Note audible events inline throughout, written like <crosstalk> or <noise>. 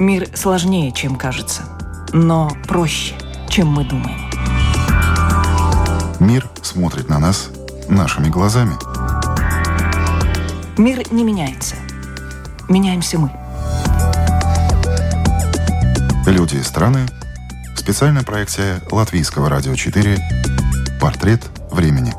Мир сложнее, чем кажется, но проще, чем мы думаем. Мир смотрит на нас нашими глазами. Мир не меняется. Меняемся мы. Люди и страны. Специальная проекция Латвийского радио 4. Портрет времени.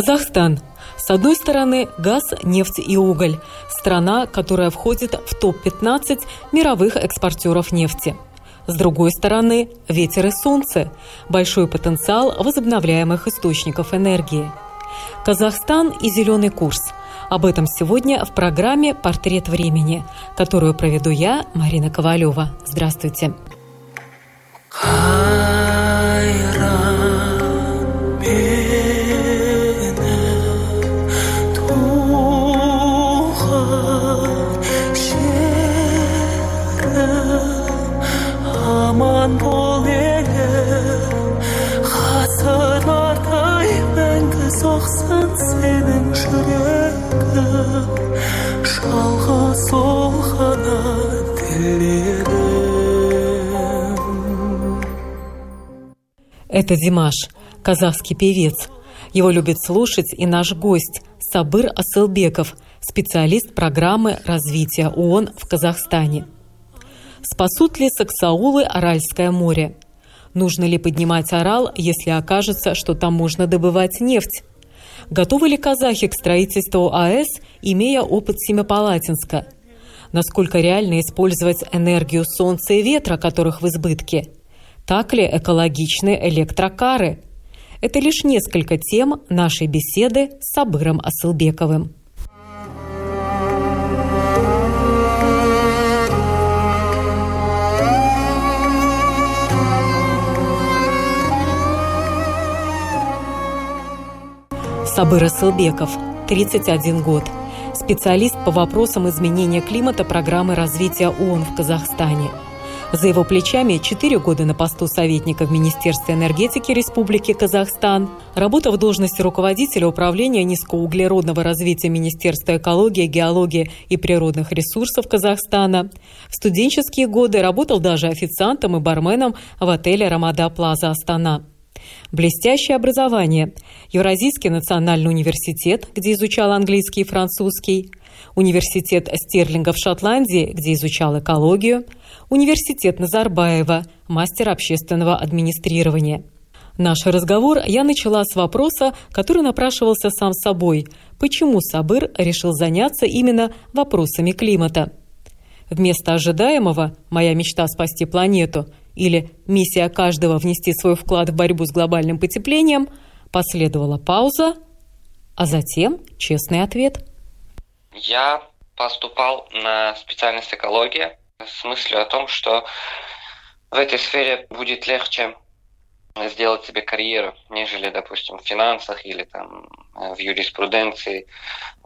Казахстан. С одной стороны, газ, нефть и уголь. Страна, которая входит в топ-15 мировых экспортеров нефти. С другой стороны, ветер и солнце – большой потенциал возобновляемых источников энергии. Казахстан и зеленый курс. Об этом сегодня в программе «Портрет времени», которую проведу я, Марина Ковалева. Здравствуйте. Это Димаш, казахский певец. Его любит слушать и наш гость Сабыр Асылбеков, специалист программы развития ООН в Казахстане. Спасут ли саксаулы Аральское море? Нужно ли поднимать Орал, если окажется, что там можно добывать нефть? Готовы ли казахи к строительству АЭС, имея опыт Семипалатинска? Насколько реально использовать энергию солнца и ветра, которых в избытке? Так ли экологичны электрокары? Это лишь несколько тем нашей беседы с Сабыром Асылбековым. Сабыр Асылбеков, 31 год. Специалист по вопросам изменения климата программы развития ООН в Казахстане. За его плечами 4 года на посту советника в Министерстве энергетики Республики Казахстан, работа в должности руководителя управления низкоуглеродного развития Министерства экологии, геологии и природных ресурсов Казахстана. В студенческие годы работал даже официантом и барменом в отеле «Рамада Плаза Астана». Блестящее образование. Евразийский национальный университет, где изучал английский и французский. Университет Стерлинга в Шотландии, где изучал экологию. Университет Назарбаева, мастер общественного администрирования. Наш разговор я начала с вопроса, который напрашивался сам собой. Почему Сабыр решил заняться именно вопросами климата? Вместо ожидаемого «моя мечта спасти планету» или «Миссия каждого внести свой вклад в борьбу с глобальным потеплением» последовала пауза, а затем честный ответ. Я поступал на специальность экология с мыслью о том, что в этой сфере будет легче сделать себе карьеру, нежели, допустим, в финансах или там в юриспруденции.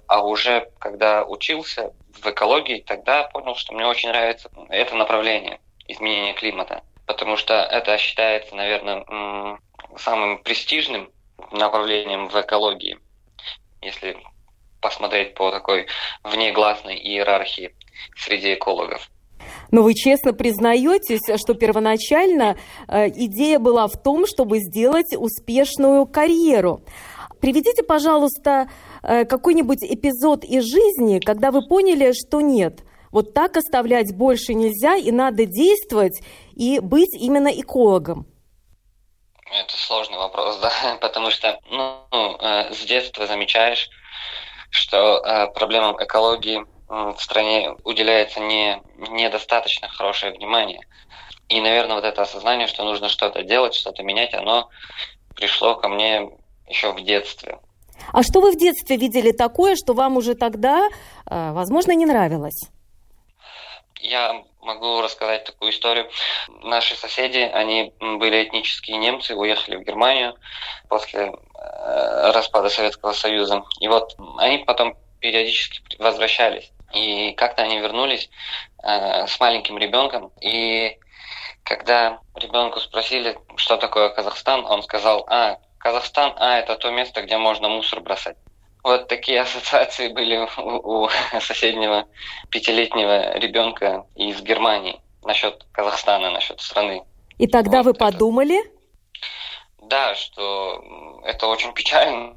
А уже когда учился в экологии, тогда понял, что мне очень нравится это направление изменения климата потому что это считается, наверное, самым престижным направлением в экологии, если посмотреть по такой внегласной иерархии среди экологов. Но вы честно признаетесь, что первоначально э, идея была в том, чтобы сделать успешную карьеру. Приведите, пожалуйста, э, какой-нибудь эпизод из жизни, когда вы поняли, что нет – вот так оставлять больше нельзя, и надо действовать и быть именно экологом. Это сложный вопрос, <laughs> да, потому что ну, э, с детства замечаешь, что э, проблемам экологии в стране уделяется не, недостаточно хорошее внимание. И, наверное, вот это осознание, что нужно что-то делать, что-то менять, оно пришло ко мне еще в детстве. А что вы в детстве видели такое, что вам уже тогда, э, возможно, не нравилось? Я могу рассказать такую историю. Наши соседи, они были этнические немцы, уехали в Германию после распада Советского Союза. И вот они потом периодически возвращались. И как-то они вернулись э, с маленьким ребенком. И когда ребенку спросили, что такое Казахстан, он сказал, а, Казахстан, а, это то место, где можно мусор бросать. Вот такие <laughs> ассоциации были у, у соседнего пятилетнего ребенка из Германии насчет Казахстана, насчет страны. И тогда вот вы это. подумали? Да, что это очень печально,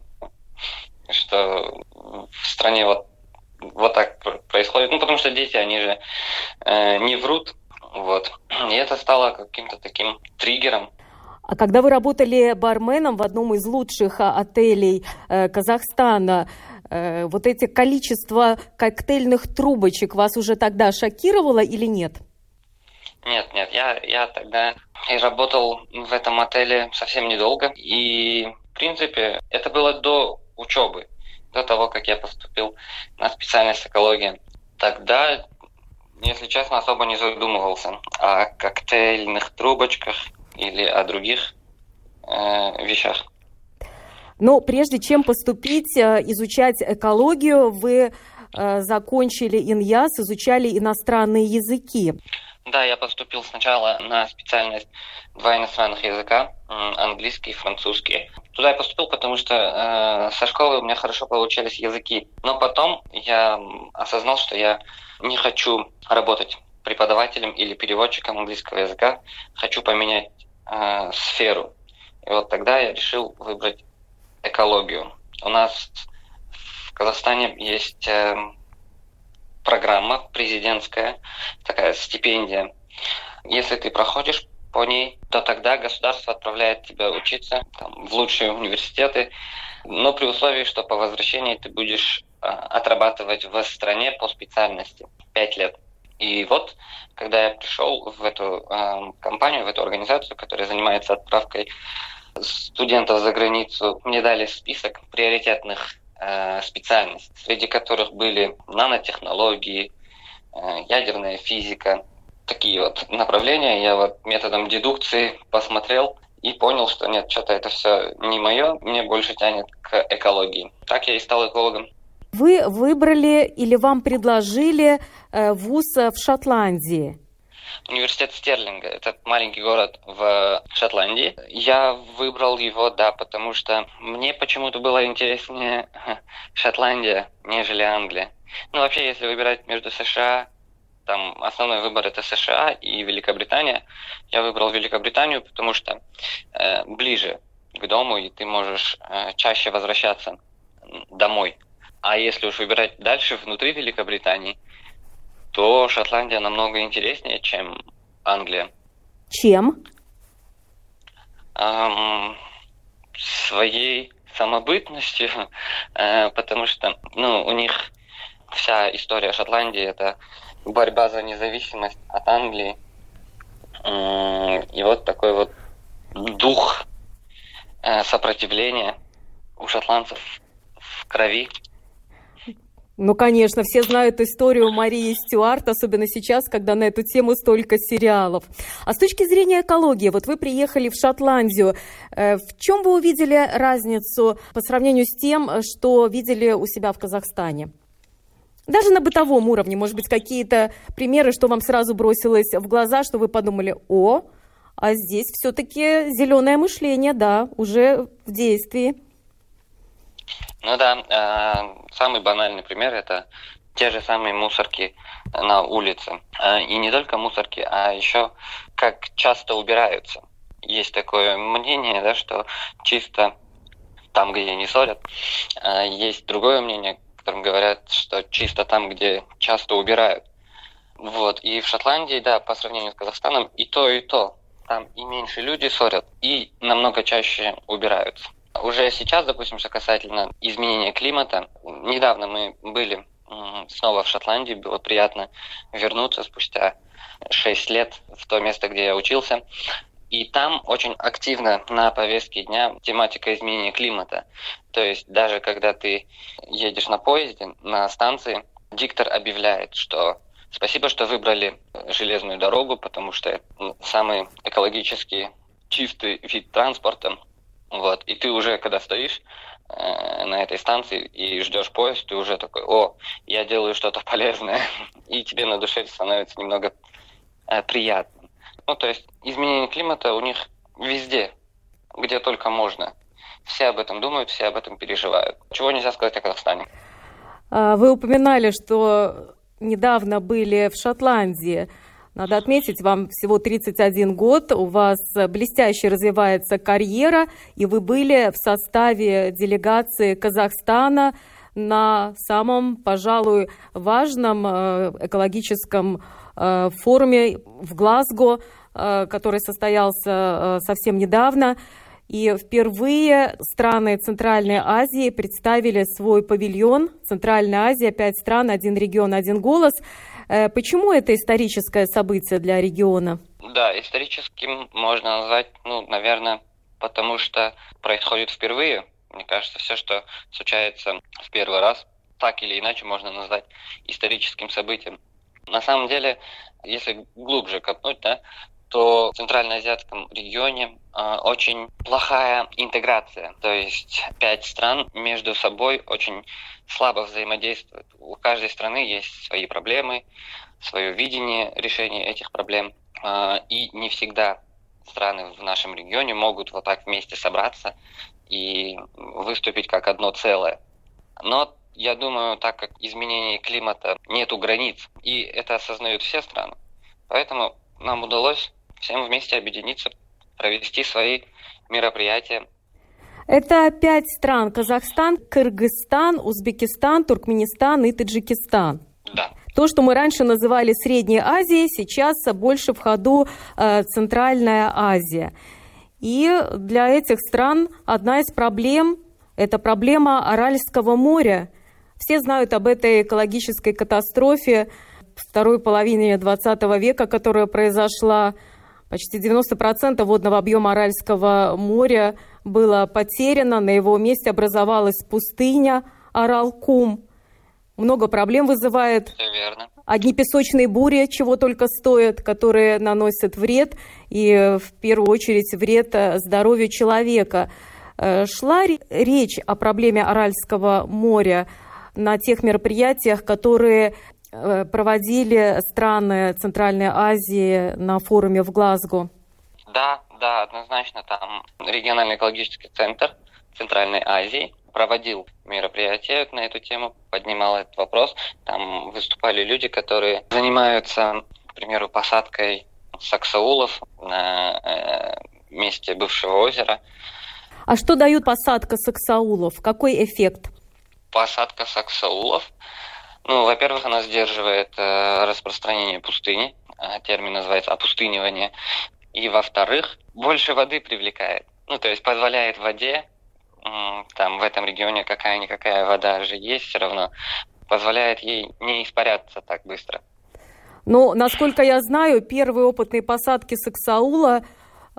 что в стране вот, вот так происходит. Ну, потому что дети, они же э, не врут. Вот. И это стало каким-то таким триггером. А когда вы работали барменом в одном из лучших а, отелей э, Казахстана, э, вот эти количество коктейльных трубочек вас уже тогда шокировало или нет? Нет, нет, я, я тогда и работал в этом отеле совсем недолго. И, в принципе, это было до учебы, до того, как я поступил на специальность экология. Тогда, если честно, особо не задумывался о коктейльных трубочках или о других э, вещах. Но прежде чем поступить, э, изучать экологию, вы э, закончили ИНЯС, изучали иностранные языки. Да, я поступил сначала на специальность два иностранных языка, английский и французский. Туда я поступил, потому что э, со школы у меня хорошо получались языки. Но потом я осознал, что я не хочу работать преподавателем или переводчиком английского языка. Хочу поменять э, сферу. И вот тогда я решил выбрать экологию. У нас в Казахстане есть э, программа президентская, такая стипендия. Если ты проходишь по ней, то тогда государство отправляет тебя учиться там, в лучшие университеты, но при условии, что по возвращении ты будешь э, отрабатывать в стране по специальности 5 лет. И вот, когда я пришел в эту э, компанию, в эту организацию, которая занимается отправкой студентов за границу, мне дали список приоритетных Э, специальностей, среди которых были нанотехнологии, э, ядерная физика, такие вот направления. Я вот методом дедукции посмотрел и понял, что нет, что-то это все не мое, мне больше тянет к экологии. Так я и стал экологом. Вы выбрали или вам предложили э, вуз в Шотландии? Университет Стерлинга. Это маленький город в Шотландии. Я выбрал его, да, потому что мне почему-то было интереснее <laughs> Шотландия, нежели Англия. Ну, вообще, если выбирать между США, там основной выбор это США и Великобритания. Я выбрал Великобританию, потому что э, ближе к дому, и ты можешь э, чаще возвращаться домой. А если уж выбирать дальше внутри Великобритании, то Шотландия намного интереснее, чем Англия. Чем? Эм, своей самобытностью, <laughs> э, потому что ну, у них вся история Шотландии это борьба за независимость от Англии. Э, и вот такой вот дух э, сопротивления у шотландцев в крови. Ну, конечно, все знают историю Марии Стюарт, особенно сейчас, когда на эту тему столько сериалов. А с точки зрения экологии, вот вы приехали в Шотландию, э, в чем вы увидели разницу по сравнению с тем, что видели у себя в Казахстане? Даже на бытовом уровне, может быть, какие-то примеры, что вам сразу бросилось в глаза, что вы подумали, о, а здесь все-таки зеленое мышление, да, уже в действии. Ну да, э, самый банальный пример это те же самые мусорки на улице. Э, и не только мусорки, а еще как часто убираются. Есть такое мнение, да, что чисто там, где не ссорят. Э, есть другое мнение, которым говорят, что чисто там, где часто убирают. Вот. И в Шотландии, да, по сравнению с Казахстаном, и то, и то. Там и меньше люди ссорят, и намного чаще убираются. Уже сейчас, допустим, что касательно изменения климата, недавно мы были снова в Шотландии, было приятно вернуться спустя 6 лет в то место, где я учился. И там очень активно на повестке дня тематика изменения климата. То есть даже когда ты едешь на поезде, на станции, диктор объявляет, что спасибо, что выбрали железную дорогу, потому что это самый экологически чистый вид транспорта Вот. И ты уже, когда стоишь э, на этой станции и ждешь поезд, ты уже такой, о, я делаю что-то полезное. <laughs> И тебе на душе становится немного э, приятно. Ну, то есть изменение климата у них везде, где только можно. Все об этом думают, все об этом переживают. Чего нельзя сказать о Казахстане? А, вы упоминали, что недавно были в Шотландии. Надо отметить, вам всего 31 год, у вас блестяще развивается карьера, и вы были в составе делегации Казахстана на самом, пожалуй, важном э, экологическом э, форуме в Глазго, э, который состоялся совсем недавно. И впервые страны Центральной Азии представили свой павильон. Центральная Азия, пять стран, один регион, один голос – почему это историческое событие для региона? Да, историческим можно назвать, ну, наверное, потому что происходит впервые. Мне кажется, все, что случается в первый раз, так или иначе можно назвать историческим событием. На самом деле, если глубже копнуть, да, то в Центральноазиатском регионе э, очень плохая интеграция. То есть пять стран между собой очень слабо взаимодействуют. У каждой страны есть свои проблемы, свое видение решения этих проблем. Э, и не всегда страны в нашем регионе могут вот так вместе собраться и выступить как одно целое. Но я думаю, так как изменение климата нету границ, и это осознают все страны, поэтому нам удалось всем вместе объединиться, провести свои мероприятия. Это пять стран. Казахстан, Кыргызстан, Узбекистан, Туркменистан и Таджикистан. Да. То, что мы раньше называли Средней Азией, сейчас больше в ходу э, Центральная Азия. И для этих стран одна из проблем – это проблема Аральского моря. Все знают об этой экологической катастрофе второй половине XX века, которая произошла Почти 90% водного объема Аральского моря было потеряно, на его месте образовалась пустыня Аралкум. Много проблем вызывает. верно. Одни песочные бури, чего только стоят, которые наносят вред, и в первую очередь вред здоровью человека. Э, шла речь о проблеме Аральского моря на тех мероприятиях, которые Э, проводили страны Центральной Азии на форуме в Глазго? Да, да, однозначно. Там региональный экологический центр Центральной Азии проводил мероприятие на эту тему, поднимал этот вопрос. Там выступали люди, которые занимаются, к примеру, посадкой саксаулов на э, месте бывшего озера. А что дает посадка саксаулов? Какой эффект? Посадка саксаулов ну, во-первых, она сдерживает э, распространение пустыни, э, термин называется опустынивание. И во-вторых, больше воды привлекает. Ну, то есть позволяет воде, там в этом регионе какая-никакая вода же есть все равно, позволяет ей не испаряться так быстро. Но, насколько я знаю, первые опытные посадки саксаула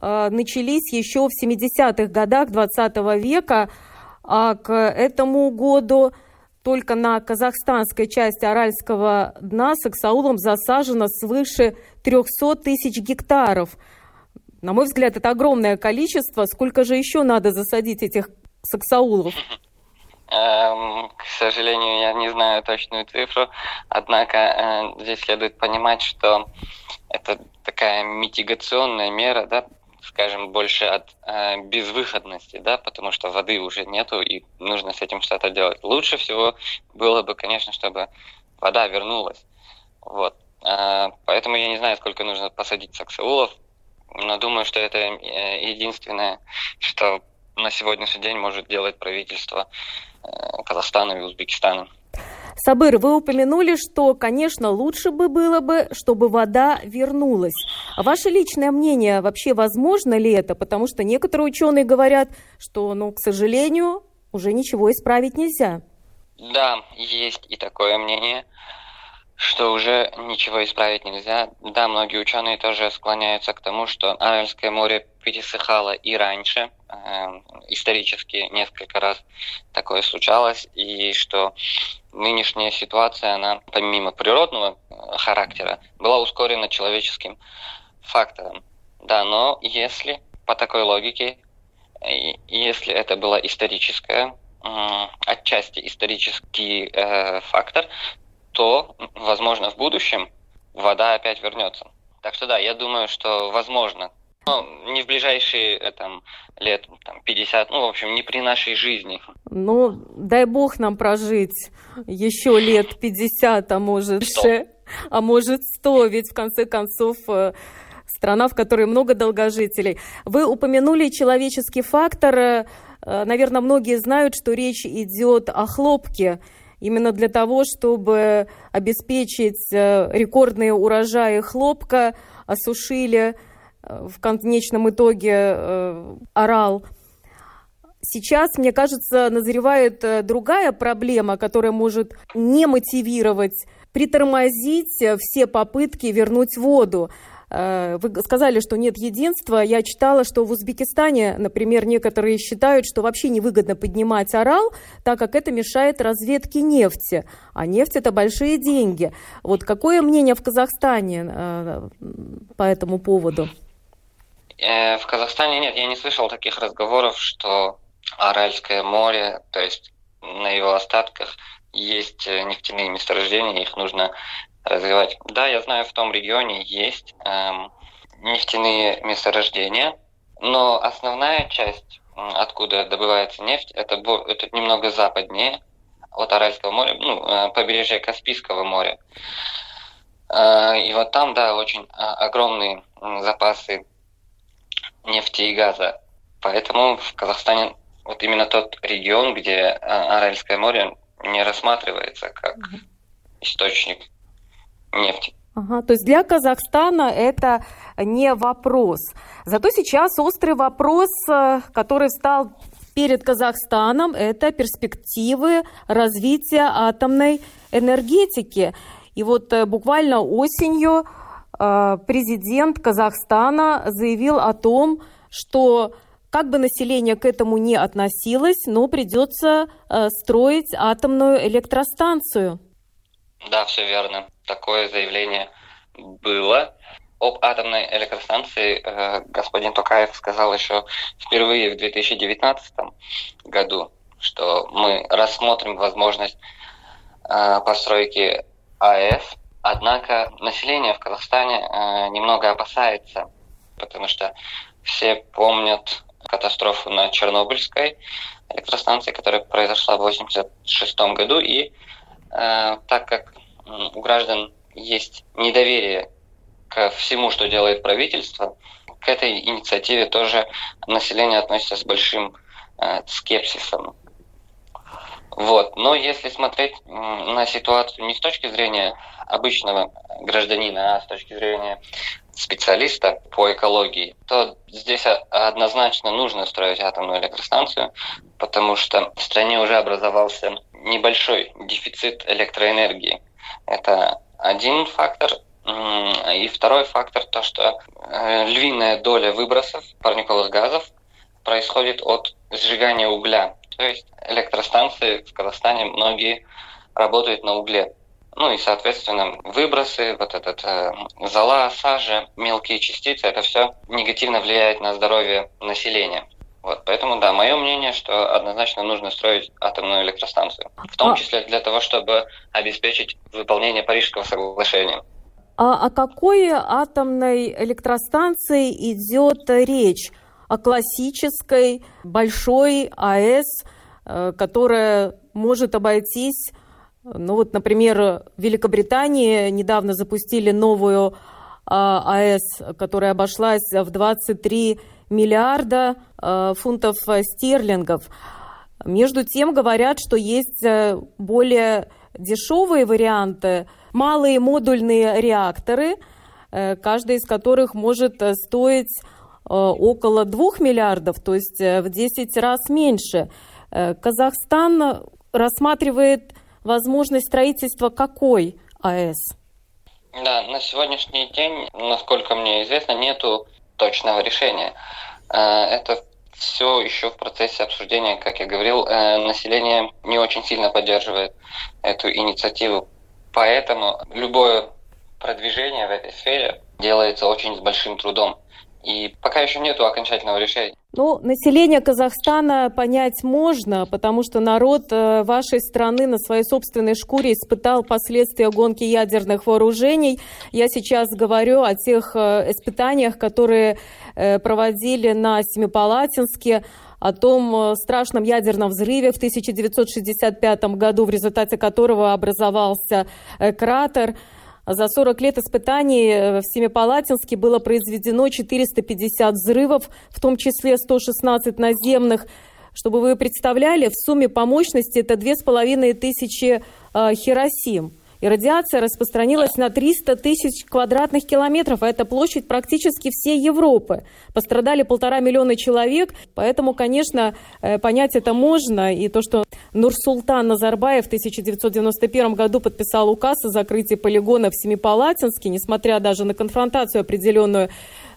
э, начались еще в 70-х годах 20 века, а к этому году только на казахстанской части Аральского дна саксаулом засажено свыше 300 тысяч гектаров. На мой взгляд, это огромное количество. Сколько же еще надо засадить этих саксаулов? Эм, к сожалению, я не знаю точную цифру, однако э, здесь следует понимать, что это такая митигационная мера, да, скажем, больше от э, безвыходности, да, потому что воды уже нету и нужно с этим что-то делать. Лучше всего было бы, конечно, чтобы вода вернулась. Вот. Э, поэтому я не знаю, сколько нужно посадить саксаулов, но думаю, что это э, единственное, что на сегодняшний день может делать правительство э, Казахстана и Узбекистана. Сабыр, вы упомянули, что, конечно, лучше бы было бы, чтобы вода вернулась. Ваше личное мнение, вообще возможно ли это? Потому что некоторые ученые говорят, что, ну, к сожалению, уже ничего исправить нельзя. Да, есть и такое мнение, что уже ничего исправить нельзя. Да, многие ученые тоже склоняются к тому, что Аральское море пересыхало и раньше, э, исторически несколько раз такое случалось, и что нынешняя ситуация, она помимо природного э, характера, была ускорена человеческим фактором. Да, но если по такой логике если это была историческая, отчасти исторический э, фактор, то, возможно, в будущем вода опять вернется. Так что да, я думаю, что возможно. Но не в ближайшие э, там, лет там, 50, ну, в общем, не при нашей жизни. Ну, дай бог нам прожить еще лет 50, а может 100. а может 100, ведь в конце концов э, страна, в которой много долгожителей. Вы упомянули человеческий фактор. Э, наверное, многие знают, что речь идет о хлопке. Именно для того, чтобы обеспечить э, рекордные урожаи хлопка, осушили э, в конечном итоге орал. Сейчас, мне кажется, назревает другая проблема, которая может не мотивировать, притормозить все попытки вернуть воду. Э, вы сказали, что нет единства. Я читала, что в Узбекистане, например, некоторые считают, что вообще невыгодно поднимать Орал, так как это мешает разведке нефти. А нефть – это большие деньги. Вот какое мнение в Казахстане э, по этому поводу? Э, в Казахстане нет, я не слышал таких разговоров, что Аральское море, то есть на его остатках есть нефтяные месторождения, их нужно развивать. Да, я знаю, в том регионе есть эм, нефтяные месторождения, но основная часть, откуда добывается нефть, это, это немного западнее от Аральского моря, ну, э, побережье Каспийского моря. Э, и вот там, да, очень а, огромные запасы нефти и газа. Поэтому в Казахстане вот именно тот регион, где э, Аральское море не рассматривается как источник нефти. Ага, то есть для Казахстана это не вопрос. Зато сейчас острый вопрос, э, который стал перед Казахстаном, это перспективы развития атомной энергетики. И вот э, буквально осенью э, президент Казахстана заявил о том, что как бы население к этому не относилось, но придется строить атомную электростанцию. Да, все верно. Такое заявление было. Об атомной электростанции э, господин Токаев сказал еще впервые в 2019 году, что мы рассмотрим возможность э, постройки АЭС. Однако население в Казахстане э, немного опасается, потому что все помнят катастрофу на Чернобыльской электростанции, которая произошла в 1986 году, и Э, так как у граждан есть недоверие ко всему, что делает правительство, к этой инициативе тоже население относится с большим э, скепсисом. Вот. Но если смотреть на ситуацию не с точки зрения обычного гражданина, а с точки зрения специалиста по экологии, то здесь однозначно нужно строить атомную электростанцию, потому что в стране уже образовался небольшой дефицит электроэнергии. Это один фактор. И второй фактор то, что э, львиная доля выбросов парниковых газов происходит от сжигания угля. То есть электростанции в Казахстане многие работают на угле. Ну и, соответственно, выбросы, вот этот э, зола, сажа, мелкие частицы, это все негативно влияет на здоровье населения. Вот, поэтому, да, мое мнение, что однозначно нужно строить атомную электростанцию. В том а числе для того, чтобы обеспечить выполнение Парижского соглашения. А о какой атомной электростанции идет речь? О классической большой АЭС, э, которая может обойтись, ну вот, например, в Великобритании недавно запустили новую а, АЭС, которая обошлась в 23 миллиарда э, фунтов стерлингов. Между тем говорят, что есть э, более дешевые варианты, малые модульные реакторы, э, каждый из которых может стоить около 2 миллиардов, то есть в 10 раз меньше. Казахстан рассматривает возможность строительства какой АЭС? Да, на сегодняшний день, насколько мне известно, нету точного решения. Э, это все еще в процессе обсуждения, как я говорил, э, население не очень сильно поддерживает эту инициативу. Поэтому любое продвижение в этой сфере делается очень с большим трудом. И пока еще нету окончательного решения. Ну, население Казахстана понять можно, потому что народ э, вашей страны на своей собственной шкуре испытал последствия гонки ядерных вооружений. Я сейчас говорю о тех э, испытаниях, которые э, проводили на Семипалатинске, о том страшном ядерном взрыве в 1965 году, в результате которого образовался кратер. За 40 лет испытаний э, в Семипалатинске было произведено 450 взрывов, в том числе 116 наземных. Чтобы вы представляли, в сумме по мощности это 2500 э, Хиросим. И радиация распространилась на 300 тысяч квадратных километров, а это площадь практически всей Европы. Пострадали полтора миллиона человек, поэтому, конечно, э, понять это можно. И то, что Нурсултан Назарбаев в 1991 году подписал указ о закрытии полигона в Семипалатинске, несмотря даже на конфронтацию определенную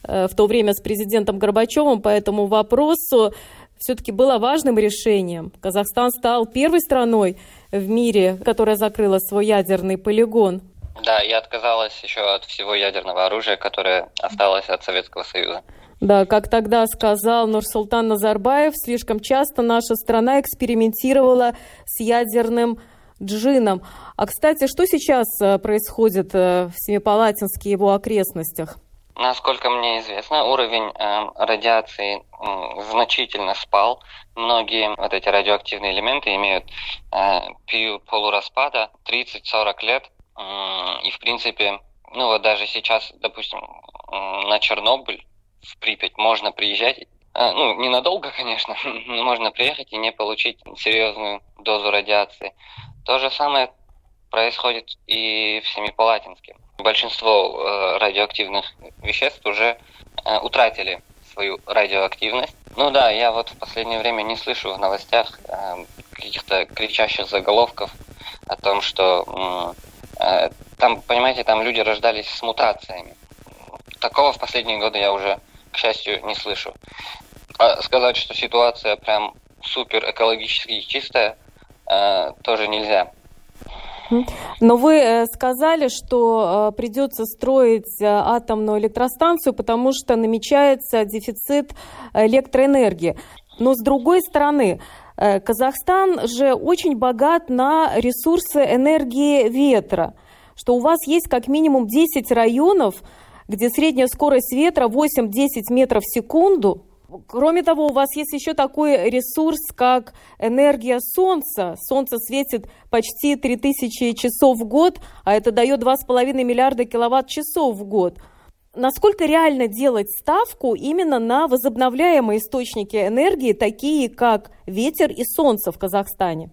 э, в то время с президентом Горбачевым по этому вопросу, все-таки было важным решением. Казахстан стал первой страной, в мире, которая закрыла свой ядерный полигон. Да, и отказалась еще от всего ядерного оружия, которое осталось от Советского Союза. Да, как тогда сказал Нурсултан Назарбаев, слишком часто наша страна экспериментировала с ядерным джином. А, кстати, что сейчас э, происходит э, в Семипалатинске и его окрестностях? Насколько мне известно, уровень э, радиации э, значительно спал. Многие вот эти радиоактивные элементы имеют э, полураспада 30-40 лет. Э, и, в принципе, ну вот даже сейчас, допустим, э, на Чернобыль, в Припять, можно приезжать э, ну, ненадолго, <laughs> конечно, но можно приехать и не получить серьезную дозу радиации. То же самое происходит и в Семипалатинске большинство э, радиоактивных веществ уже э, утратили свою радиоактивность. Ну да, я вот в последнее время не слышу в новостях э, каких-то кричащих заголовков о том, что там, понимаете, там люди рождались с мутациями. Такого в последние годы я уже, к счастью, не слышу. А сказать, что ситуация прям супер экологически чистая, тоже нельзя. Но вы э, сказали, что э, придется строить э, атомную электростанцию, потому что намечается дефицит электроэнергии. Но с другой стороны, Казахстан же очень богат на ресурсы энергии ветра, что у вас есть как минимум 10 районов, где средняя скорость ветра 8-10 метров в секунду, Кроме того, у вас есть еще такой ресурс, как энергия Солнца. Солнце светит почти 3000 часов в год, а это дает 2,5 миллиарда киловатт-часов в год. Насколько реально делать ставку именно на возобновляемые источники энергии, такие как ветер и солнце в Казахстане?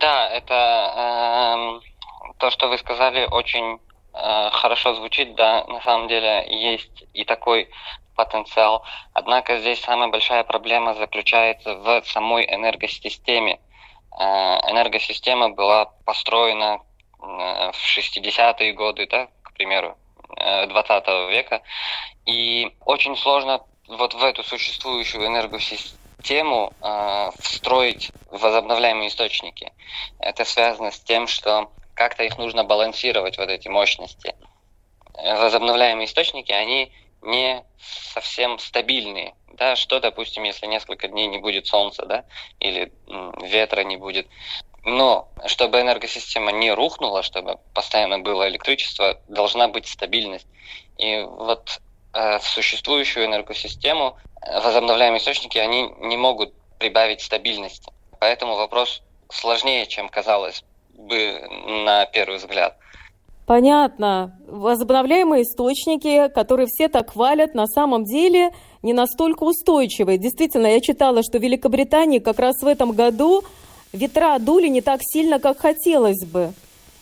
Да, это э, то, что вы сказали, очень э, хорошо звучит. Да, на самом деле есть и такой потенциал. Однако здесь самая большая проблема заключается в самой энергосистеме. Э, энергосистема была построена э, в 60-е годы, да, к примеру, 20 э, века, и очень сложно вот в эту существующую энергосистему э, встроить возобновляемые источники. Это связано с тем, что как-то их нужно балансировать, вот эти мощности. Возобновляемые источники, они не совсем стабильные. Да, что, допустим, если несколько дней не будет солнца, да, или ветра не будет. Но чтобы энергосистема не рухнула, чтобы постоянно было электричество, должна быть стабильность. И вот э, в существующую энергосистему э, возобновляемые источники, они не могут прибавить стабильности. Поэтому вопрос сложнее, чем казалось бы на первый взгляд. Понятно. Возобновляемые источники, которые все так хвалят, на самом деле не настолько устойчивые. Действительно, я читала, что в Великобритании как раз в этом году ветра дули не так сильно, как хотелось бы.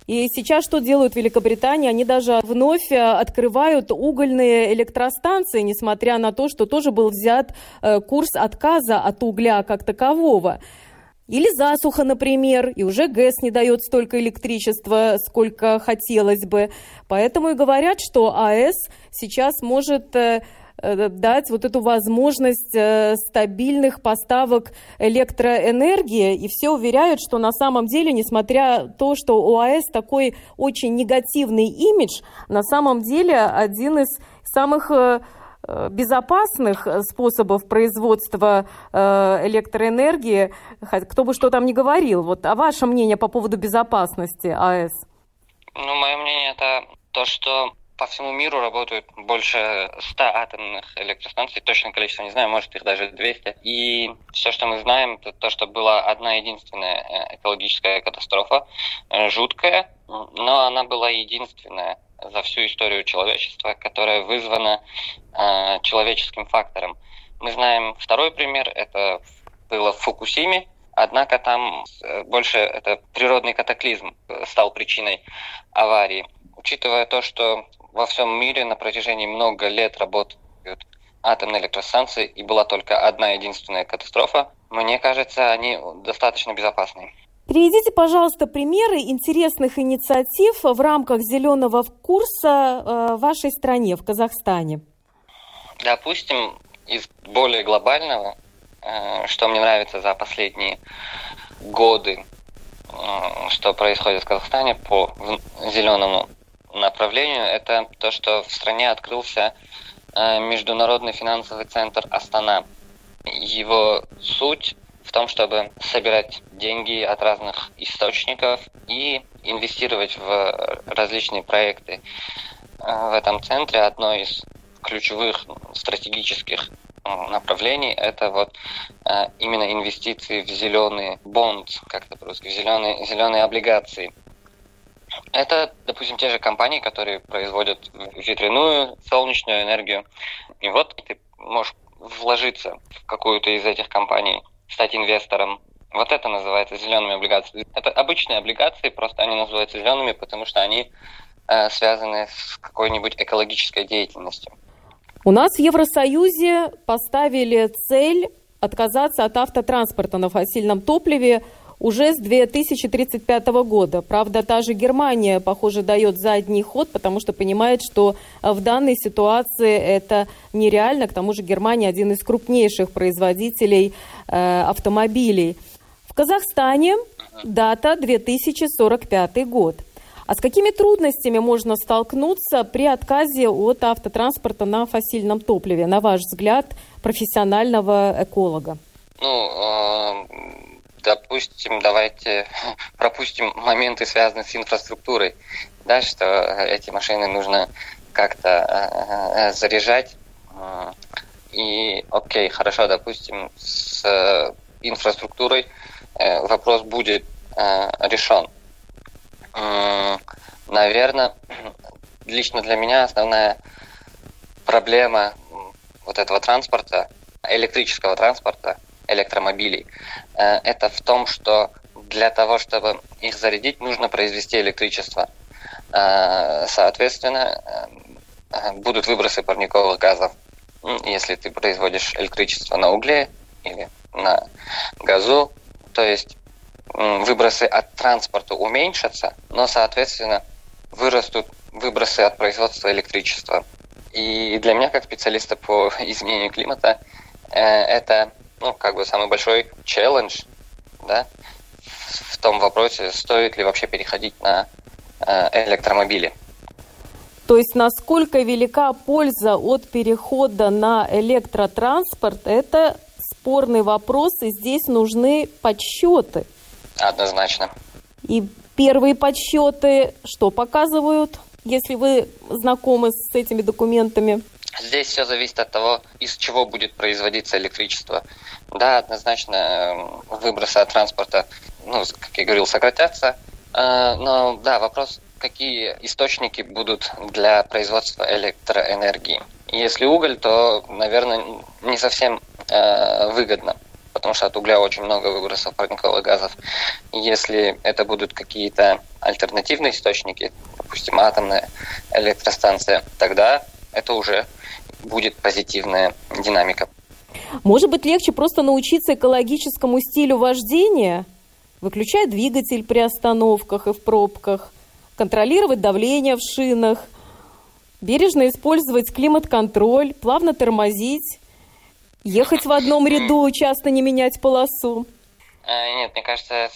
И сейчас что делают в Великобритании? Они даже вновь э, открывают угольные электростанции, несмотря на то, что тоже был взят э, курс отказа от угля как такового. Или засуха, например, и уже ГЭС не дает столько электричества, сколько хотелось бы. Поэтому и говорят, что АЭС сейчас может э, э, дать вот эту возможность э, стабильных поставок электроэнергии. И все уверяют, что на самом деле, несмотря то, что у АЭС такой очень негативный имидж, на самом деле один из самых безопасных способов производства э, электроэнергии, кто бы что там ни говорил. Вот, а ваше мнение по поводу безопасности АЭС? Ну, мое мнение это то, что по всему миру работают больше 100 атомных электростанций, точное количество не знаю, может их даже 200. И все, что мы знаем, это то, что была одна единственная э, экологическая катастрофа, э, жуткая, но она была единственная за всю историю человечества, которая вызвана э, человеческим фактором. Мы знаем второй пример, это было в Фукусиме, однако там э, больше это природный катаклизм стал причиной аварии. Учитывая то, что во всем мире на протяжении много лет работают атомные электростанции, и была только одна единственная катастрофа, мне кажется, они достаточно безопасны. Приведите, пожалуйста, примеры интересных инициатив в рамках зеленого курса э, в вашей стране, в Казахстане. Допустим, из более глобального, э, что мне нравится за последние годы, э, что происходит в Казахстане по зеленому направлению, это то, что в стране открылся Международный финансовый центр Астана. Его суть в том, чтобы собирать деньги от разных источников и инвестировать в различные проекты. Э, в этом центре одно из ключевых стратегических э, направлений это вот именно инвестиции в зеленые бонд, как это по-русски, в зеленые, зеленые облигации. Это, допустим, те же компании, которые производят ветряную, солнечную энергию. И вот ты можешь вложиться в какую-то из этих компаний, стать инвестором. Вот это называется зелеными облигациями. Это обычные облигации, просто они называются зелеными, потому что они э, связаны с какой-нибудь экологической деятельностью. У нас в Евросоюзе поставили цель отказаться от автотранспорта на фасильном топливе уже с 2035 года. Правда, та же Германия, похоже, дает задний ход, потому что понимает, что э, в данной ситуации это нереально. К тому же Германия один из крупнейших производителей э, автомобилей. В Казахстане дата 2045 год. А с какими трудностями можно столкнуться при отказе от автотранспорта на фасильном топливе, на ваш взгляд, профессионального эколога? Ну, э допустим, давайте <laughs> пропустим моменты, связанные с инфраструктурой, да, что эти машины нужно как-то э, э, заряжать. И окей, хорошо, допустим, с инфраструктурой э, вопрос будет решен. Наверное, <clears throat> лично для меня основная проблема вот этого транспорта, электрического транспорта, электромобилей, э, это в том, что для того, чтобы их зарядить, нужно произвести электричество. Э, соответственно, э, будут выбросы парниковых газов. Если ты производишь электричество на угле или на газу, то есть выбросы от транспорта уменьшатся, но, соответственно, вырастут выбросы от производства электричества. И для меня, как специалиста по <laughs> изменению климата, это ну, как бы самый большой челлендж, да, в том вопросе, стоит ли вообще переходить на э, электромобили. То есть насколько велика польза от перехода на электротранспорт, это спорный вопрос, и здесь нужны подсчеты. Однозначно. И первые подсчеты что показывают, если вы знакомы с этими документами? Здесь все зависит от того, из чего будет производиться электричество. Да, однозначно эм, выбросы от транспорта, ну, как я говорил, сократятся. Э, но да, вопрос, какие источники будут для производства электроэнергии. Если уголь, то, наверное, не совсем э, выгодно, потому что от угля очень много выбросов парниковых газов. Если это будут какие-то альтернативные источники, допустим, атомная электростанция, тогда это уже будет позитивная динамика. Может быть, легче просто научиться экологическому стилю вождения, выключать двигатель при остановках и в пробках, контролировать давление в шинах, бережно использовать климат-контроль, плавно тормозить, ехать в одном ряду, <clears throat> часто не менять полосу. Э, нет, мне кажется,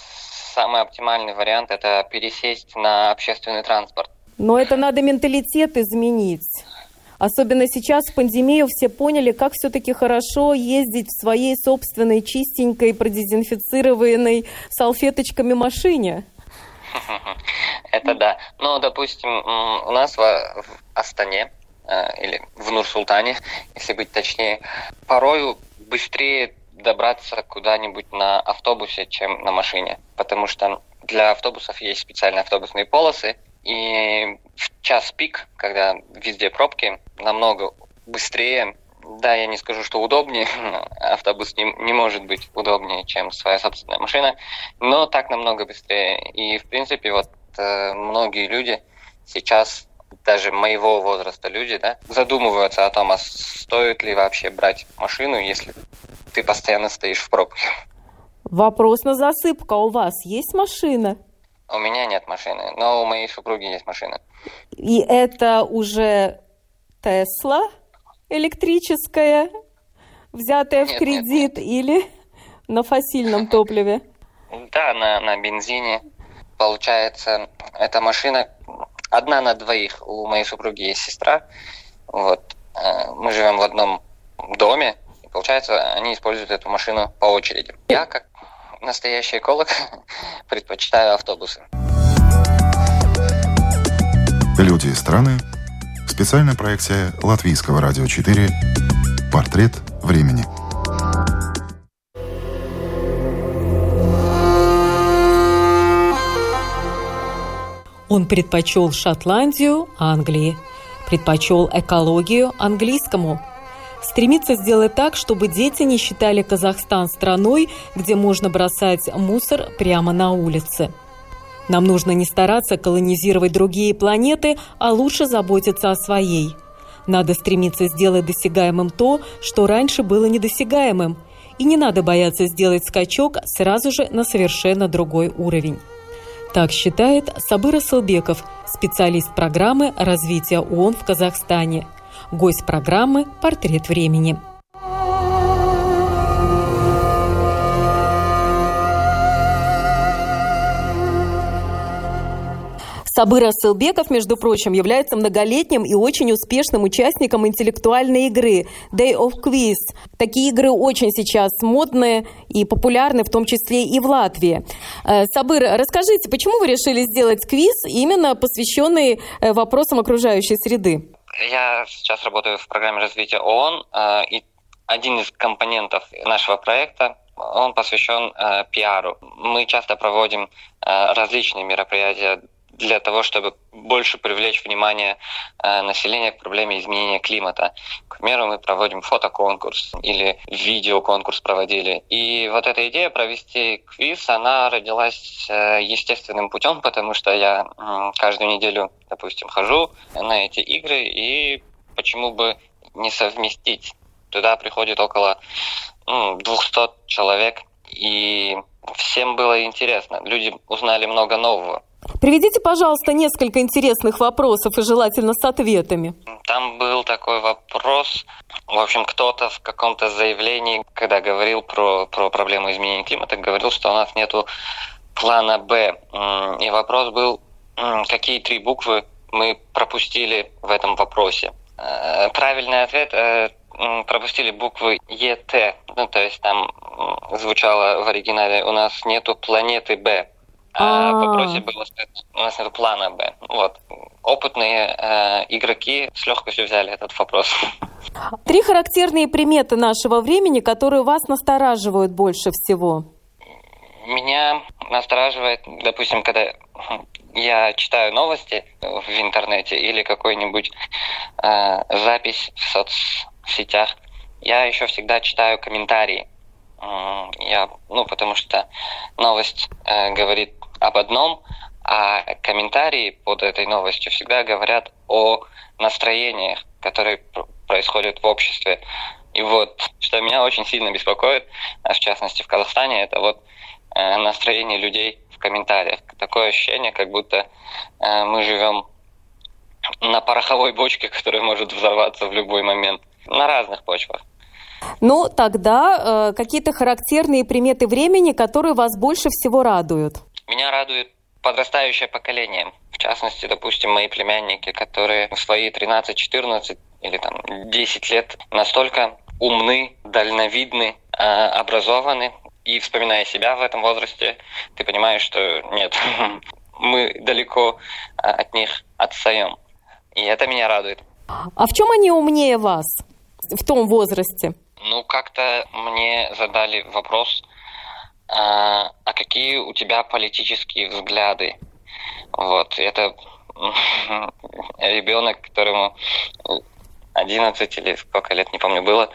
самый оптимальный вариант – это пересесть на общественный транспорт. Но это надо менталитет изменить Особенно сейчас в пандемию все поняли, как все-таки хорошо ездить в своей собственной чистенькой, продезинфицированной салфеточками машине. <laughs> Это да. Ну, допустим, у нас в Астане э, или в Нур-Султане, если быть точнее, порою быстрее добраться куда-нибудь на автобусе, чем на машине. Потому что для автобусов есть специальные автобусные полосы, и в час пик, когда везде пробки, намного быстрее да, я не скажу, что удобнее. Автобус не, не может быть удобнее, чем своя собственная машина, но так намного быстрее. И, в принципе, вот э, многие люди сейчас, даже моего возраста люди, да, задумываются о том, а стоит ли вообще брать машину, если ты постоянно стоишь в пробке. Вопрос на засыпку. А у вас есть машина? У меня нет машины, но у моей супруги есть машина. И это уже Тесла? электрическая, взятая нет, в кредит, нет, нет. или на фасильном топливе? Да, на, на бензине. Получается, эта машина одна на двоих. У моей супруги есть сестра. Вот. Э, мы живем в одном доме. И получается, они используют эту машину по очереди. Я, как настоящий эколог, <laughs> предпочитаю автобусы. Люди и страны Специальная проекция Латвийского радио 4 «Портрет времени». Он предпочел Шотландию Англии, предпочел экологию английскому. Стремится сделать так, чтобы дети не считали Казахстан страной, где можно бросать мусор прямо на улице – нам нужно не стараться колонизировать другие планеты, а лучше заботиться о своей. Надо стремиться сделать досягаемым то, что раньше было недосягаемым. И не надо бояться сделать скачок сразу же на совершенно другой уровень. Так считает Сабыр Асылбеков, специалист программы развития ООН в Казахстане. Гость программы «Портрет времени». Сабыр Асылбеков, между прочим, является многолетним и очень успешным участником интеллектуальной игры Day of Quiz. Такие игры очень сейчас модные и популярны, в том числе и в Латвии. Э, Сабыр, расскажите, почему вы решили сделать квиз, именно посвященный э, вопросам окружающей среды? Я сейчас работаю в программе развития ООН, э, и один из компонентов нашего проекта он посвящен э, пиару. Мы часто проводим э, различные мероприятия для того, чтобы больше привлечь внимание э, населения к проблеме изменения климата. К примеру, мы проводим фотоконкурс или видеоконкурс проводили. И вот эта идея провести квиз, она родилась э, естественным путем, потому что я э, каждую неделю, допустим, хожу на эти игры, и почему бы не совместить? Туда приходит около ну, 200 человек, и всем было интересно. Люди узнали много нового. Приведите, пожалуйста, несколько интересных вопросов и желательно с ответами. Там был такой вопрос, в общем, кто-то в каком-то заявлении, когда говорил про, про проблему изменения климата, говорил, что у нас нету плана «Б». И вопрос был, какие три буквы мы пропустили в этом вопросе. Э, правильный ответ э, пропустили буквы ЕТ, ну то есть там звучало в оригинале «У нас нету планеты Б». А вопросе было, что у нас нет плана Б. Вот. Опытные э, игроки с легкостью взяли этот вопрос. Три характерные приметы нашего времени, которые вас настораживают больше всего. Меня настораживает, допустим, когда я читаю новости в интернете или какой-нибудь э, запись в соцсетях, я еще всегда читаю комментарии. Я, ну, потому что новость э, говорит об одном, а комментарии под этой новостью всегда говорят о настроениях, которые происходят в обществе. И вот, что меня очень сильно беспокоит, а в частности в Казахстане, это вот э, настроение людей в комментариях. Такое ощущение, как будто э, мы живем на пороховой бочке, которая может взорваться в любой момент. На разных почвах. Ну, тогда э, какие-то характерные приметы времени, которые вас больше всего радуют? Меня радует подрастающее поколение. В частности, допустим, мои племянники, которые в свои 13-14 или там 10 лет настолько умны, дальновидны, а, образованы, и вспоминая себя в этом возрасте, ты понимаешь, что нет, <laughs> мы далеко а, от них отстаем. И это меня радует. А в чем они умнее вас в том возрасте? Ну, как-то мне задали вопрос, а, а какие у тебя политические взгляды? Вот, это <laughs> ребенок, которому 11 или сколько лет, не помню, было.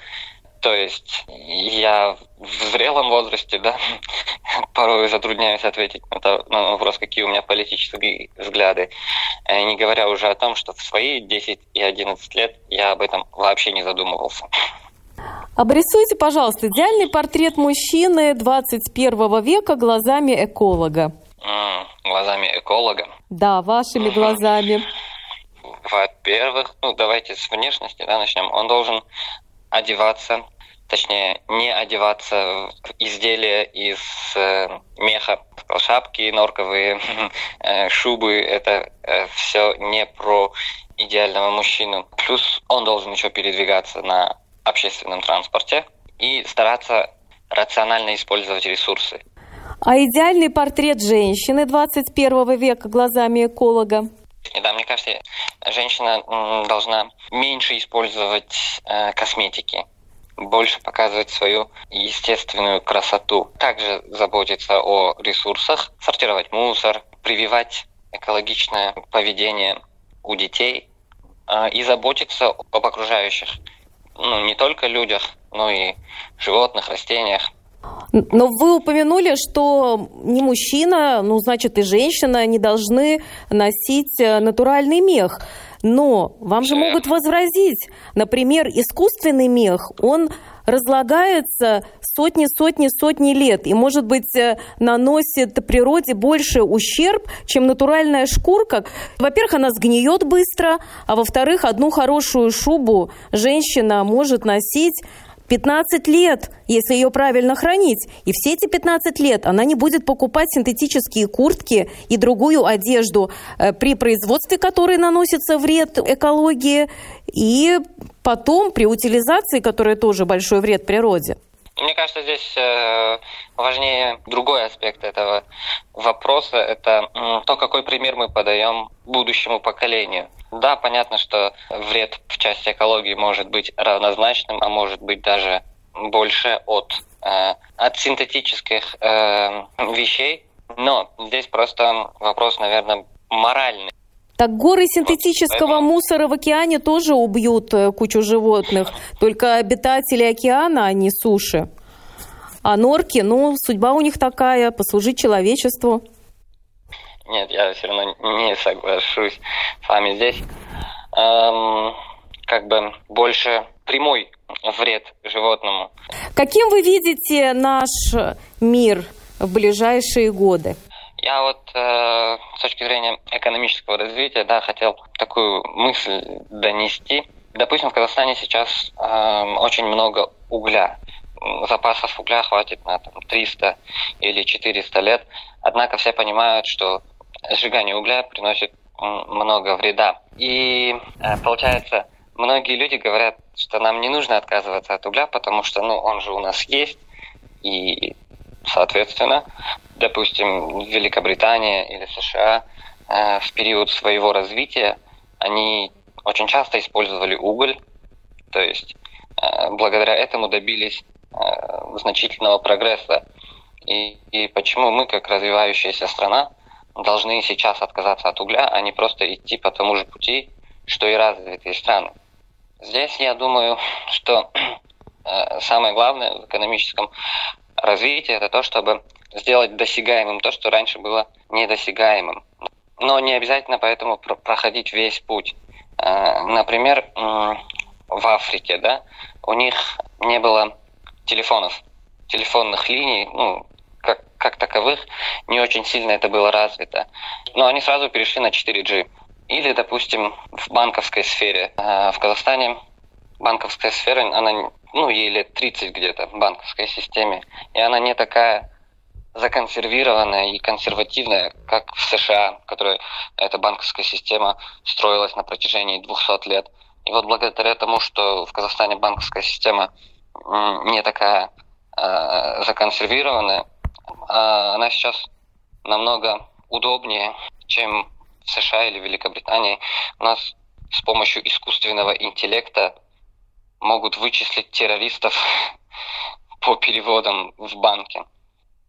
То есть я в зрелом возрасте, да, <laughs> порой затрудняюсь ответить на, то, на вопрос, какие у меня политические взгляды. Э, не говоря уже о том, что в свои 10 и 11 лет я об этом вообще не задумывался. <laughs> Обрисуйте, пожалуйста, идеальный портрет мужчины 21 века глазами эколога. М, глазами эколога? Да, вашими глазами. Во-первых, ну давайте с внешности да, начнем. Он должен одеваться, точнее, не одеваться в изделия из э, меха, шапки норковые, <laughs> э, шубы. Это э, все не про идеального мужчину. Плюс он должен еще передвигаться на общественном транспорте и стараться рационально использовать ресурсы. А идеальный портрет женщины 21 века глазами эколога? Да, мне кажется, женщина должна меньше использовать э, косметики, больше показывать свою естественную красоту. Также заботиться о ресурсах, сортировать мусор, прививать экологичное поведение у детей э, и заботиться об окружающих. Ну, не только людях, но и животных, растениях. Но вы упомянули, что ни мужчина, ну, значит, и женщина не должны носить э, натуральный мех. Но вам же могут возразить, например, искусственный мех, он разлагается сотни, сотни, сотни лет и, может быть, э, наносит природе больше ущерб, чем натуральная шкурка. Во-первых, она сгниет быстро, а во-вторых, одну хорошую шубу женщина может носить 15 лет, если ее правильно хранить. И все эти 15 лет она не будет покупать синтетические куртки и другую одежду, э, при производстве которой наносится вред экологии, и потом при утилизации, которая тоже большой вред природе. Мне кажется, здесь э, важнее другой аспект этого вопроса. Это то, какой пример мы подаем будущему поколению. Да, понятно, что вред в части экологии может быть равнозначным, а может быть даже больше от, э, от синтетических э, вещей. Но здесь просто вопрос, наверное, моральный. Так горы синтетического мусора в океане тоже убьют э, кучу животных, только обитатели океана, а не суши. А норки, ну, судьба у них такая, послужить человечеству. Нет, я все равно не соглашусь с вами здесь. Эм, как бы больше прямой вред животному. Каким вы видите наш мир в ближайшие годы? Я вот э, с точки зрения экономического развития, да, хотел такую мысль донести. Допустим, в Казахстане сейчас э, очень много угля. Запасов угля хватит на там, 300 или 400 лет. Однако все понимают, что сжигание угля приносит много вреда. И э, получается, многие люди говорят, что нам не нужно отказываться от угля, потому что ну, он же у нас есть. И, соответственно, допустим, Великобритания или США э, в период своего развития они очень часто использовали уголь, то есть э, благодаря этому добились значительного прогресса. И, и почему мы, как развивающаяся страна, должны сейчас отказаться от угля, а не просто идти по тому же пути, что и развитые страны. Здесь я думаю, что <clears throat> э, самое главное в экономическом развитии это то, чтобы сделать досягаемым то, что раньше было недосягаемым. Но не обязательно поэтому проходить весь путь. Э, например, в Африке, да, у них не было телефонов, телефонных линий, ну, как, как таковых не очень сильно это было развито. Но они сразу перешли на 4G. Или, допустим, в банковской сфере. А, в Казахстане банковская сфера, она, ну, ей лет 30 где-то в банковской системе, и она не такая законсервированная и консервативная, как в США, которая эта банковская система строилась на протяжении 200 лет. И вот благодаря тому, что в Казахстане банковская система не такая э, законсервированная, э, она сейчас намного удобнее, чем в США или Великобритании. У нас с помощью искусственного интеллекта могут вычислить террористов <laughs> по переводам в банке.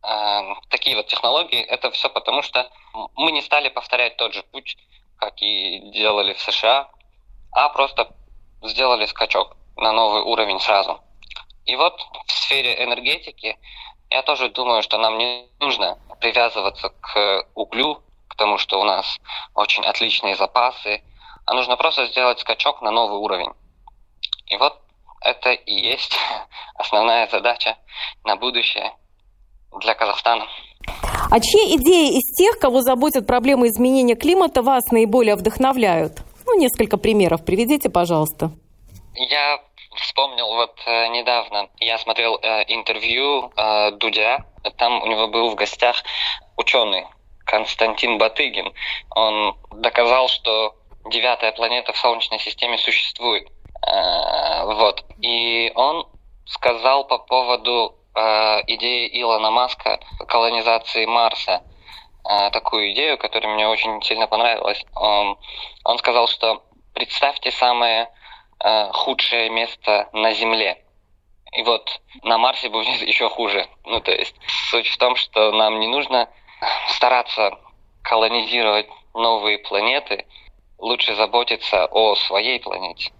Э, такие вот технологии, это все потому, что мы не стали повторять тот же путь, как и делали в США, а просто сделали скачок на новый уровень сразу. И вот в сфере энергетики я тоже думаю, что нам не нужно привязываться к углю, к тому, что у нас очень отличные запасы, а нужно просто сделать скачок на новый уровень. И вот это и есть <laughs> основная задача на будущее для Казахстана. А чьи идеи из тех, кого заботят проблемы изменения климата, вас наиболее вдохновляют? Ну, несколько примеров приведите, пожалуйста. Я вспомнил вот э, недавно, я смотрел э, интервью э, Дудя, там у него был в гостях ученый Константин Батыгин. Он доказал, что девятая планета в Солнечной системе существует. Э, вот. И он сказал по поводу э, идеи Илона Маска колонизации Марса э, такую идею, которая мне очень сильно понравилась. Он, он сказал, что представьте самое худшее место на Земле. И вот на Марсе будет <laughs> еще хуже. Ну, то есть суть в том, что нам не нужно стараться колонизировать новые планеты, лучше заботиться о своей планете.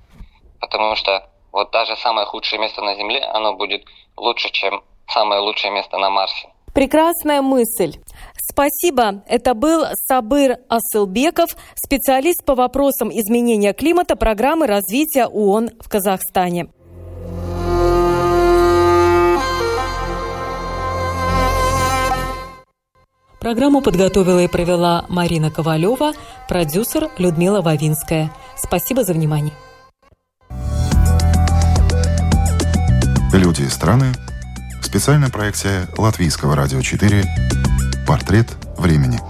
Потому что вот даже самое худшее место на Земле, оно будет лучше, чем самое лучшее место на Марсе. Прекрасная мысль. Спасибо. Это был Сабыр Асылбеков, специалист по вопросам изменения климата программы развития ООН в Казахстане. Программу подготовила и провела Марина Ковалева, продюсер Людмила Вавинская. Спасибо за внимание. Люди и страны. Специальная проекция Латвийского радио 4. Портрет времени.